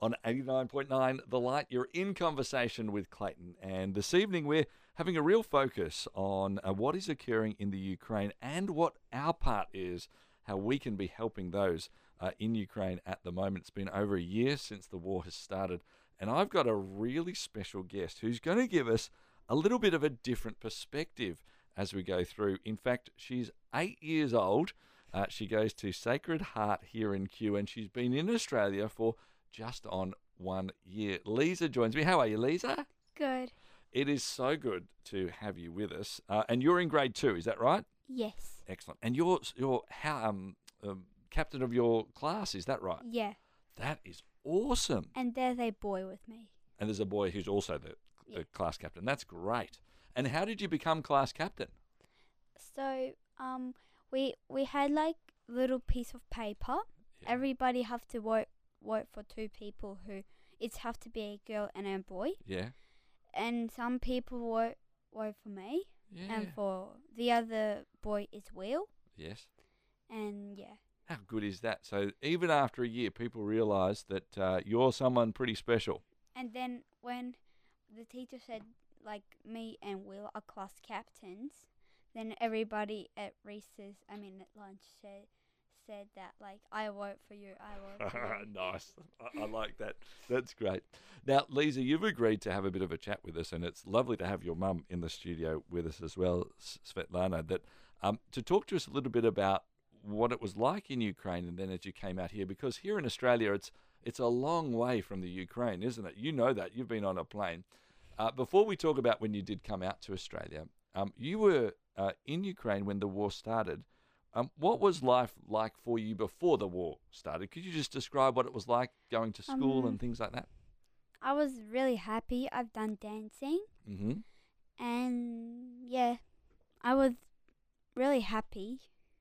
on 89.9 The Light. You're in conversation with Clayton, and this evening we're having a real focus on uh, what is occurring in the Ukraine and what our part is, how we can be helping those uh, in Ukraine at the moment. It's been over a year since the war has started, and I've got a really special guest who's going to give us a little bit of a different perspective as we go through. In fact, she's eight years old. Uh, she goes to Sacred Heart here in Kew, and she's been in Australia for just on one year. Leza joins me. How are you, Leza? Good. It is so good to have you with us. Uh, and you're in grade two, is that right? Yes. Excellent. And you're you're how um, um captain of your class, is that right? Yeah. That is awesome. And there's a boy with me. And there's a boy who's also the, the class captain. That's great. And how did you become class captain? So um we we had like little piece of paper. Yeah. Everybody have to vote vote for two people who it's have to be a girl and a boy. Yeah. And some people vote vote for me Yeah. and for the other boy is Will. yes. And yeah. How good is that? So even after a year, people realise that uh, you're someone pretty special. And then when the teacher said like me and Will are class captains, then everybody at recess, I mean at lunch, said said that like I vote for you, I vote for you. nice. I, I like that. That's great. Now, Leza, you've agreed to have a bit of a chat with us, and it's lovely to have your mum in the studio with us as well, Svetlana. That um, to talk to us a little bit about what it was like in Ukraine, and then as you came out here, because here in Australia, it's it's a long way from the Ukraine, isn't it? You know that. You've been on a plane. Uh, before we talk about when you did come out to Australia, um, you were uh, in Ukraine when the war started. Um, what was life like for you before the war started? Could you just describe what it was like going to school Um, and things like that? I was really happy. I've done dancing Mm-hmm. and yeah, I was really happy.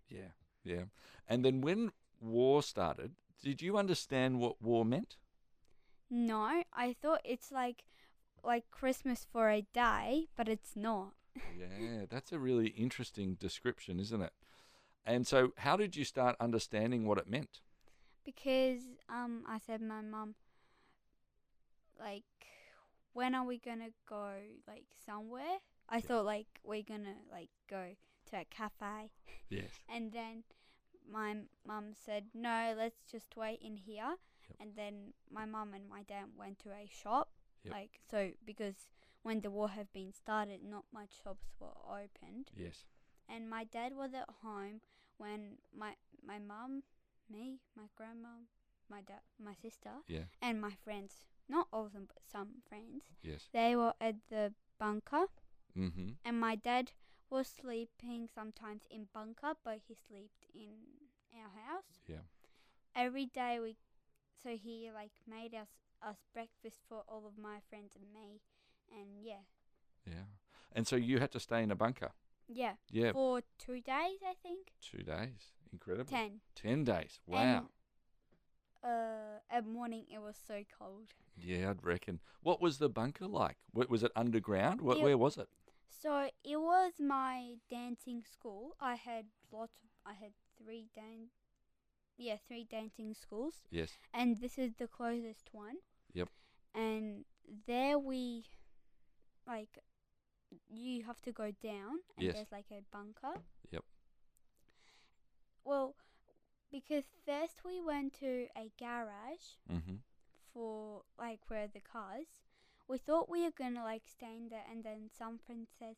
Yeah, yeah. And then when war started, did you understand what war meant? No, I thought it's like like Christmas for a day, but it's not. yeah, that's a really interesting description, isn't it? And so, how did you start understanding what it meant? because um I said my mum like when are we gonna go like somewhere? I thought like we're gonna like go to a cafe Yes. and then my mum said no, let's just wait in here Yep. and then my mum and my dad went to a shop Yep. like so because when the war had been started not much shops were opened Yes. and my dad was at home when my my mum, me, my grandma, my dad, my sister, Yeah. and my friends, not all of them, but some friends, Yes. they were at the bunker, Mm-hmm. and my dad was sleeping sometimes in bunker, but he slept in our house. Yeah. Every day we, so he like made us us breakfast for all of my friends and me, and yeah, Yeah. And so you had to stay in a bunker. Yeah, Yeah. for two days I think, Two days. Incredible. ten. Ten days. Wow. And, uh, at morning it was so cold. Yeah, I'd reckon. What was the bunker like? Wa- Was it underground? Wh- It- where was it? So it was my dancing school. I had lots. Of, I had three dan. Yeah, three dancing schools, Yes. and this is the closest one. Yep. And there we, like, you have to go down, and Yes. there's like a bunker. Yep. Well, because first we went to a garage Mm-hmm. for like where the cars. We thought we were gonna like stay in there, and then some friend said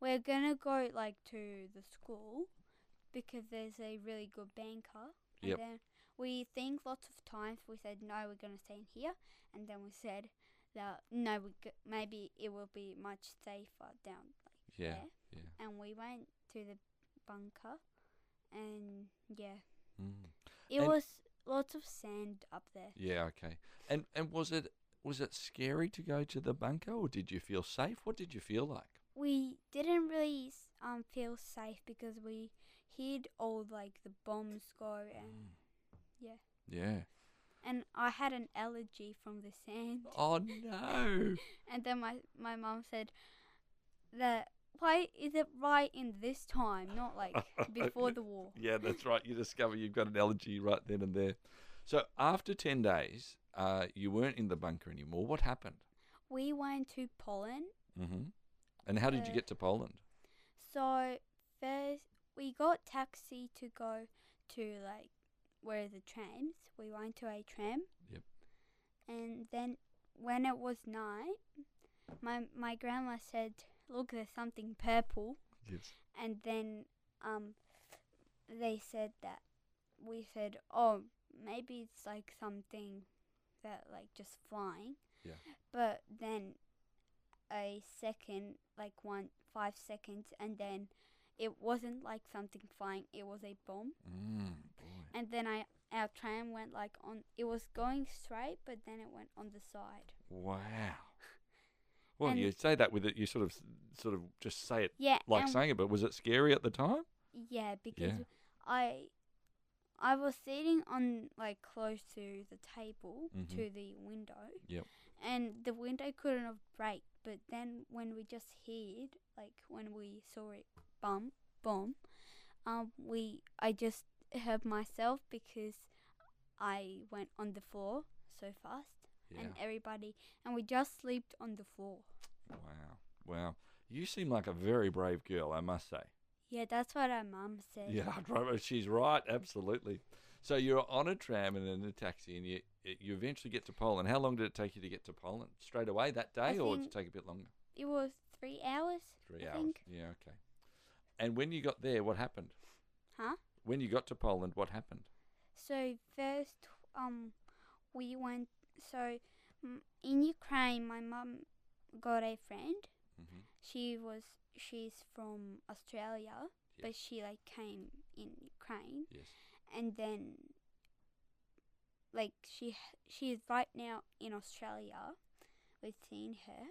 we're gonna go like to the school because there's a really good banker. Yep. And then we think lots of times we said no, we're gonna stay in here, and then we said that no, we maybe it will be much safer down like Yeah. there. Yeah. And we went to the bunker, and yeah, Mm. it And- was lots of sand up there. Yeah. Okay. And and was it was it scary to go to the bunker, or did you feel safe? What did you feel like? we didn't really um feel safe because we heard all like the bombs go and yeah. Yeah. And I had an allergy from the sand Oh no. and then my my mom said that why is it right in this time not like before the war Yeah, that's right. You discover you've got an allergy right then and there. So after ten days, uh, you weren't in the bunker anymore. What happened? We went to Poland. Mm-hmm. And how did you Uh, get to Poland? So first we got taxi to go to like where the trams. We went to a tram. Yep. And then when it was night, my my grandma said, "Look, there's something purple." Yes. And then um, they said that we said, "Oh, maybe it's like something that like just flying." Yeah. But then a second, like one five seconds, and then it wasn't like something flying. It was a bomb. Mm. And then I our tram went like on. It was going straight, but then it went on the side. Wow. Well, And- you say that with it. You sort of, sort of, just say it Yeah. like saying it. But was it scary at the time? Yeah, because Yeah. I I was sitting on like close to the table Mhm. to the window. Yep. And the window couldn't have break, but then when we just heard like when we saw it bump bomb, um we I just hurt myself because I went on the floor so fast Yeah. and everybody and we just slept on the floor. Wow. Wow. You seem like a very brave girl, I must say. Yeah, that's what our mum said. Yeah, she's right. Absolutely. So you're on a tram and in a taxi, and you you eventually get to Poland. How long did it take you to get to Poland? Straight away that day, or did it take a bit longer? It was three hours. Three I hours. think. Yeah. Okay. And when you got there, what happened? Huh? When you got to Poland, what happened? So first, um, we went. So in Ukraine, my mum got a friend. hmm She was she's from Australia, Yeah. but she like came in Ukraine, Yes. and then like she she is right now in Australia. We've seen her,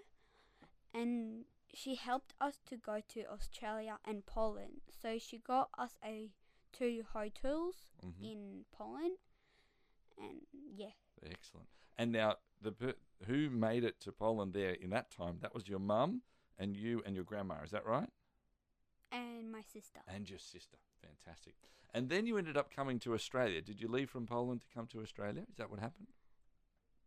and she helped us to go to Australia and Poland. So she got us a two hotels hmm in Poland, and yeah, Excellent. And now the per- who made it to Poland there in that time? That was your mum and you and your grandma. Is that right? and my sister. And your sister. Fantastic. And then you ended up coming to Australia. Did you leave from Poland to come to Australia? Is that what happened?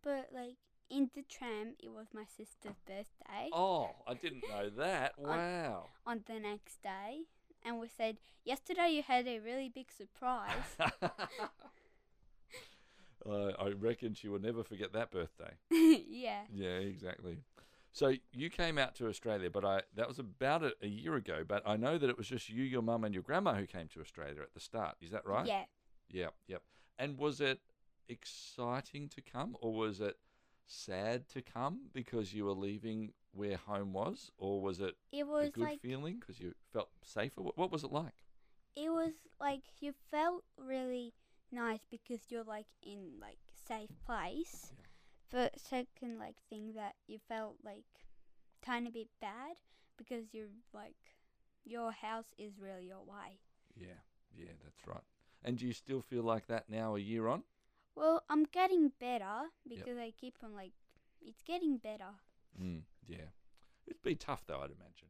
But like in the tram, it was my sister's birthday Oh, I didn't know that. Wow. on the next day, and we said yesterday you had a really big surprise. uh, I reckon she will never forget that birthday. yeah, Yeah, exactly. So you came out to Australia, but I that was about a, a year ago. But I know that it was just you, your mum, and your grandma who came to Australia at the start. Is that right? yeah. Yep, yep. And was it exciting to come, or was it sad to come because you were leaving where home was, or was it It was a good like feeling because you felt safer? What, what was it like? it was like you felt really nice because you're like in like safe place. Yeah. But second like thing that you felt like tiny bit bad because you're like your house is really your way. Yeah, yeah, that's right. And do you still feel like that now, a year on? Well, I'm getting better because I keep on like it's getting better. Mm, yeah. It'd be tough though, I'd imagine.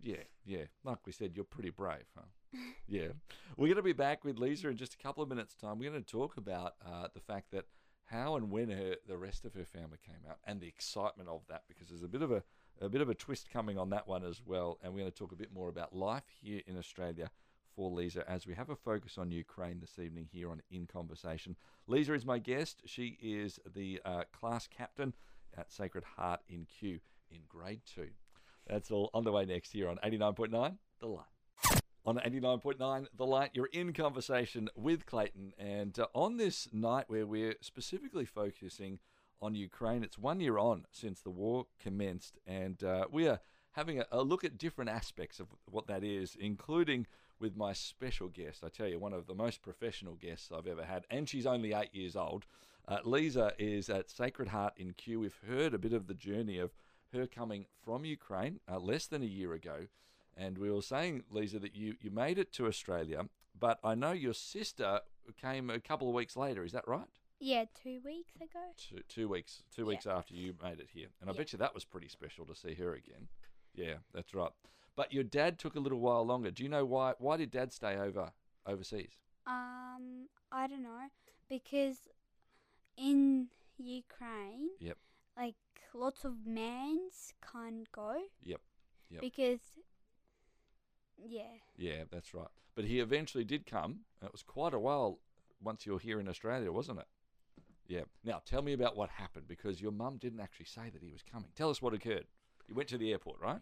Yeah, yeah. Like we said, you're pretty brave, huh? yeah. We're going to be back with Leza in just a couple of minutes' time. We're going to talk about uh, the fact that how and when her the rest of her family came out and the excitement of that because there's a bit of a a bit of a twist coming on that one as well. And we're going to talk a bit more about life here in Australia for Leza as we have a focus on Ukraine this evening here on In Conversation. Leza is my guest. She is the uh, class captain at Sacred Heart in Kew in grade two. That's all on the way next here on 89.9 The Light. On 89.9 The Light, you're in conversation with Clayton. And uh, on this night where we're specifically focusing on Ukraine, it's one year on since the war commenced. And uh, we are having a, a look at different aspects of what that is, including with my special guest. I tell you, one of the most professional guests I've ever had. And she's only eight years old. Uh, Leza is at Sacred Heart in Kew. We've heard a bit of the journey of her coming from Ukraine uh, less than a year ago. And we were saying, Leza, that you, you made it to Australia, but I know your sister came a couple of weeks later. Is that right? Yeah, two weeks ago. Two, two weeks, two Yeah. weeks after you made it here, and I Yeah. bet you that was pretty special to see her again. Yeah, that's right. But your dad took a little while longer. Do you know why? Why did Dad stay over overseas? Um, I don't know because in Ukraine, Yep. like lots of mans can't go. Yep, yep. Because, yeah, Yeah, that's right. But he eventually did come. and It was quite a while once you were here in Australia, wasn't it? Yeah. Now, tell me about what happened because your mum didn't actually say that he was coming. Tell us what occurred. You went to the airport, right?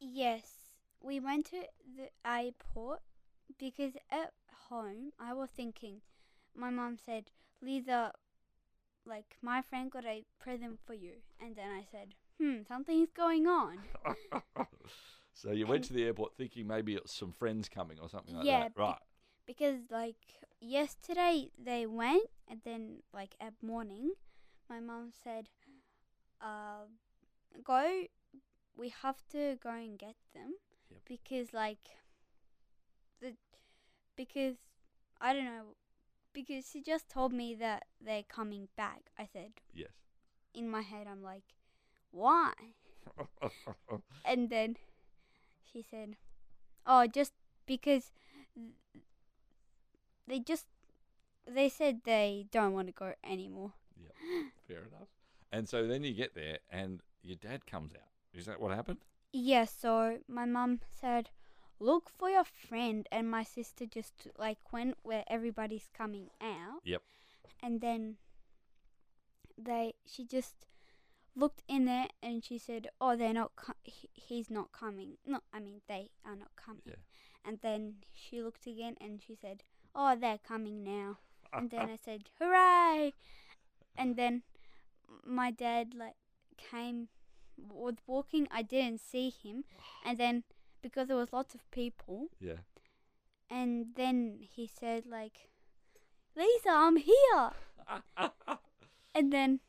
Yes, we went to the airport because at home I was thinking. My mom said, "Leza, like my friend got a present for you," and then I said, "Hmm, something's going on." so you went And- to the airport thinking maybe it's some friends coming or something like Yeah, that. be- Right. because like yesterday they went and then like at morning my mom said uh go we have to go and get them Yep. because like the because I don't know because she just told me that they're coming back I said Yes. in my head I'm like why and then she said oh just because they just they said they don't want to go anymore Yeah, Fair enough. And so then you get there and your dad comes out. Is that what happened? yeah so my mum said look for your friend and my sister just like went where everybody's coming out Yep. and then they she just looked in there and she said oh they're not co- he, he's not coming no i mean they are not coming Yeah. and then she looked again and she said oh they're coming now and then i said hooray and then my dad like came was walking i didn't see him and then because there was lots of people yeah. and then he said like leza i'm here and then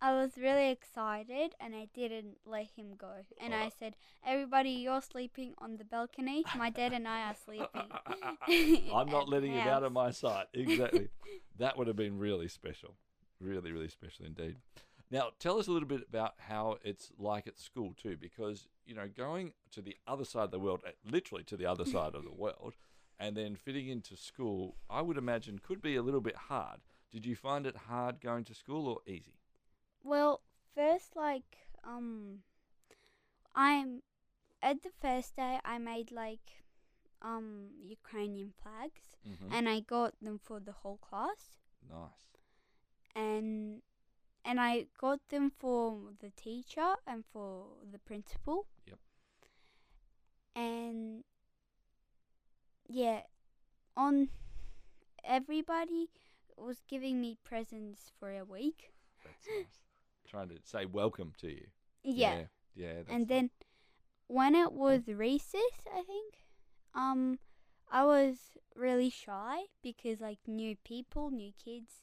I was really excited and I didn't let him go. And I said, Everybody, you're sleeping on the balcony. My dad and I are sleeping. I'm not letting him out of my sight. Exactly. that would have been really special. Really, really special indeed. Now, tell us a little bit about how it's like at school too, because you know, going to the other side of the world, uh, literally to the other side of the world, and then fitting into school, I would imagine could be a little bit hard. Did you find it hard going to school or easy? Well, first, like, um, I'm at the first day I made like um Ukrainian flags Mm-hmm. and I got them for the whole class nice. and and I got them for the teacher and for the principal. Yep. And yeah, on everybody was giving me presents for a week. That's nice. Trying to say welcome to you. Yeah. Yeah. that's and then when it was recess, I think, um, I was really shy because like new people, new kids,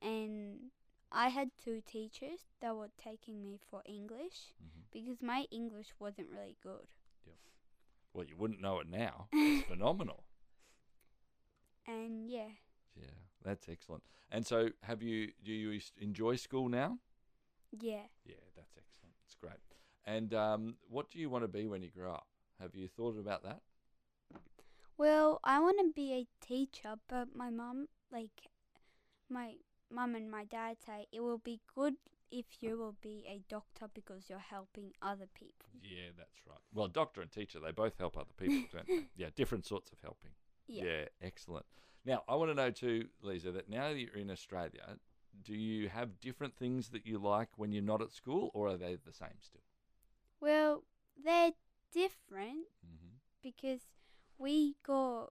and I had two teachers that were taking me for English Mhm. because my English wasn't really good. Well, you wouldn't know it now. It's phenomenal. And yeah, Yeah, that's excellent. And so, have you do you enjoy school now? yeah. Yeah, that's excellent. It's great. And um, what do you want to be when you grow up? Have you thought about that? Well, I want to be a teacher, but my mom, like, my mum and my dad say it will be good if you will be a doctor because you're helping other people. Yeah, that's right. Well, doctor and teacher, they both help other people, don't they? Yeah, different sorts of helping. Yeah. excellent. Now, I want to know too, Leza, that now that you're in Australia, do you have different things that you like when you're not at school, or are they the same still? Well, they're different Mm-hmm. because we go.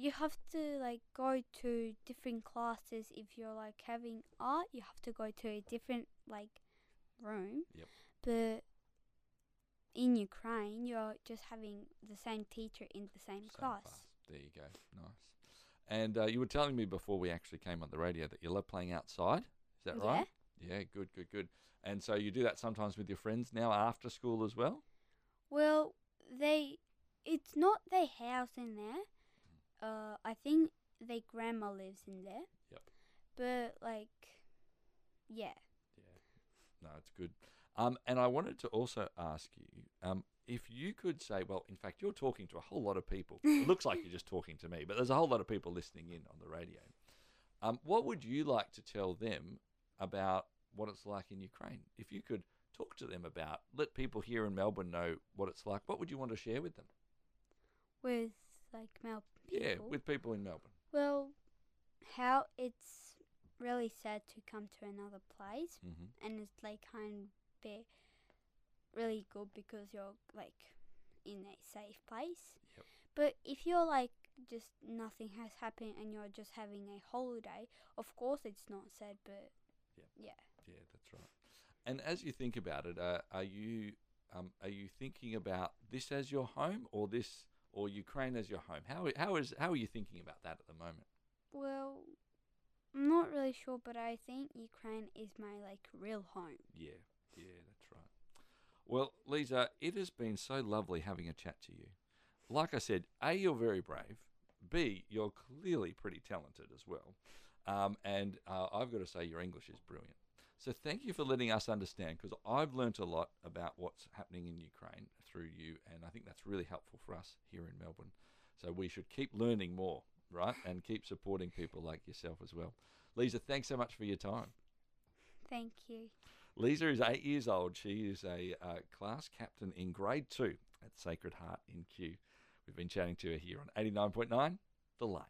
You have to like go to different classes. If you're like having art, you have to go to a different like room. Yep. But in Ukraine, you're just having the same teacher in the same, class. There you go. Nice. And uh, you were telling me before we actually came on the radio that you love playing outside. Is that right? Yeah, good, good, good. And so you do that sometimes with your friends now after school as well? Well, they. It's not their house in there. Uh, I think their grandma lives in there. Yep. But like, yeah. Yeah. No, it's good. Um, and I wanted to also ask you um, if you could say, well, in fact, you're talking to a whole lot of people. it looks like you're just talking to me, but there's a whole lot of people listening in on the radio. Um, what would you like to tell them about what it's like in Ukraine? If you could talk to them about, let people here in Melbourne know what it's like, what would you want to share with them? with like Melbourne people. Yeah, with people in Melbourne. well, how it's really sad to come to another place, Mm-hmm. and it's like kind of be really good because you're like in a safe place. Yep. But if you're like just nothing has happened and you're just having a holiday, of course it's not sad, but Yep. yeah. Yeah, that's right. And as you think about it, uh, are you um, are you thinking about this as your home, or this, or Ukraine as your home? How how is how are you thinking about that at the moment? Well, I'm not really sure, but I think Ukraine is my like real home. Yeah, yeah, that's right. Well, Leza, it has been so lovely having a chat to you. Like I said, A, you're very brave. B, you're clearly pretty talented as well. Um, and uh, I've got to say, your English is brilliant. So thank you for letting us understand because I've learnt a lot about what's happening in Ukraine through you. And I think that's really helpful for us here in Melbourne. So we should keep learning more, right? And keep supporting people like yourself as well. Leza, thanks so much for your time. Thank you. Leza is eight years old. She is a uh, class captain in grade two at Sacred Heart in Kew. We've been chatting to her here on 89.9 The Light.